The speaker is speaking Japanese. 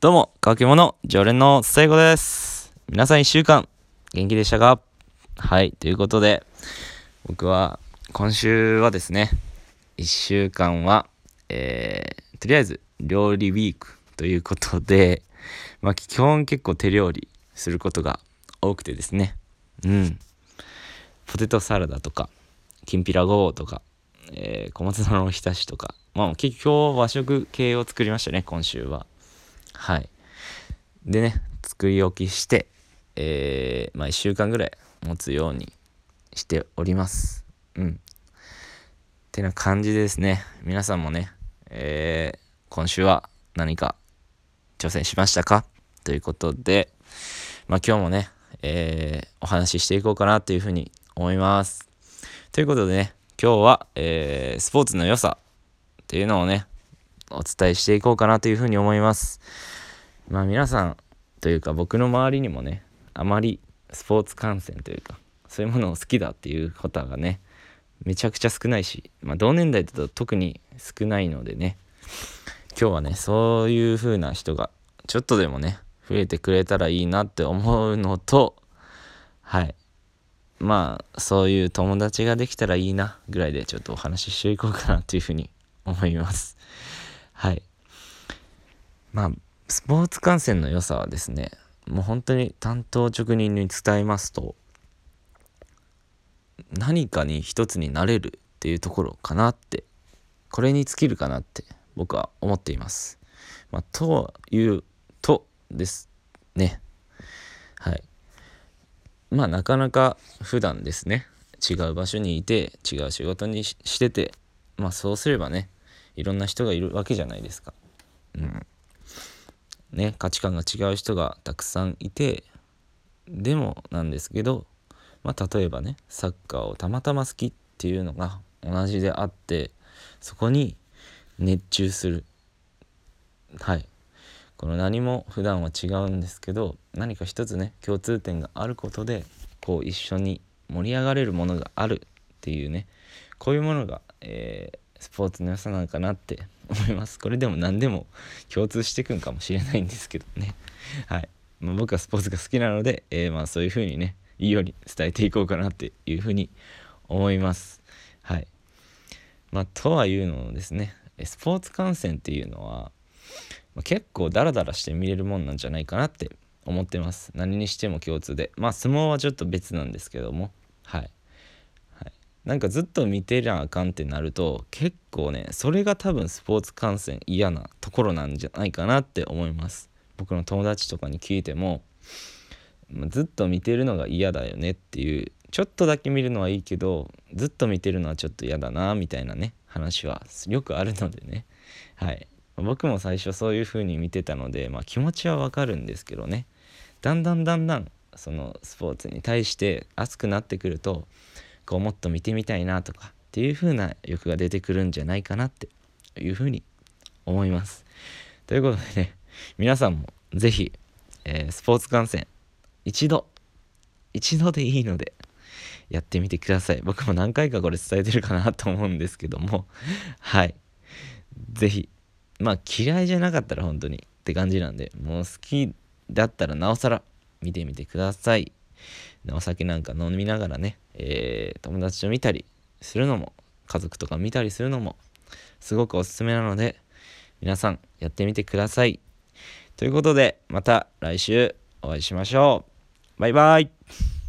どうも、乾き物常連の最後です。皆さん一週間、元気でしたか？はい、ということで、僕は、今週はですね、一週間は、えー、とりあえず、料理ウィークということで、まあ、基本結構手料理することが多くてですね、うん。ポテトサラダとか、きんぴらごぼうとか、えー小松菜のおひたしとか、まあ、結局和食系を作りましたね、今週は。はい。でね、作り置きして、えー、まあ1週間ぐらい持つようにしております。うん。ってな感じでですね、皆さんもね、えー、今週は何か挑戦しましたか？ということで、まあ今日もね、えー、お話ししていこうかなというふうに思います。ということでね、今日は、えー、スポーツの良さっていうのをね、お伝えしていこうかなというふうに思います。まあ皆さんというか僕の周りにもね、あまりスポーツ観戦というか、そういうものを好きだっていう方がね、めちゃくちゃ少ないし、まあ同年代だと特に少ないのでね、今日はね、そういう風な人がちょっとでもね、増えてくれたらいいなって思うのと、はい。まあ、そういう友達ができたらいいなぐらいでちょっとお話ししていこうかなというふうに思います。はい。まあ、スポーツ観戦の良さはですね、もう本当に担当直入に伝えますと、何かに一つになれるっていうところかなって、これに尽きるかなって僕は思っています。まあ、というとですね。はい。まあなかなか普段ですね違う場所にいて違う仕事にししててまあそうすればねいろんな人がいるわけじゃないですか。うん。ね価値観が違う人がたくさんいてでもなんですけどまあ例えばねサッカーをたまたま好きっていうのが同じであってそこに熱中するはいこの何も普段は違うんですけど何か一つね共通点があることでこう一緒に盛り上がれるものがあるっていうねこういうものが、えースポーツの良さなのかなって 思います。これでも何でも共通してくんかもしれないんですけどね。はい、まあ、僕はスポーツが好きなので、えーまあそういう風にねいいように伝えていこうかなっていう風に思います。はい。まあとはいうのですねスポーツ観戦っていうのはまあ結構ダラダラして見れるもんなんじゃないかなって思ってます。何にしても共通で。まあ相撲はちょっと別なんですけども、はい、なんかずっと見てりゃあかんってなると結構ねそれが多分スポーツ観戦嫌なところなんじゃないかなって思います。僕の友達とかに聞いてもずっと見てるのが嫌だよねっていうちょっとだけ見るのはいいけどずっと見てるのはちょっと嫌だなみたいなね話はよくあるのでね。はい。僕も最初そういう風に見てたので、まあ、気持ちはわかるんですけどね。だんだんだんだんそのスポーツに対して熱くなってくるとこうもっと見てみたいなとかっていう風な欲が出てくるんじゃないかなっていう風に思います。ということでね皆さんも是非、えースポーツ観戦一度一度でいいのでやってみてください。僕も何回かこれ伝えてるかなと思うんですけども。はい。是非まあ嫌いじゃなかったら本当にって感じなんでもう好きだったらなおさら見てみてください。お酒なんか飲みながらね、えー友達を見たりするのも家族とか見たりするのもすごくおすすめなので皆さんやってみてください。ということでまた来週お会いしましょう。バイバイ。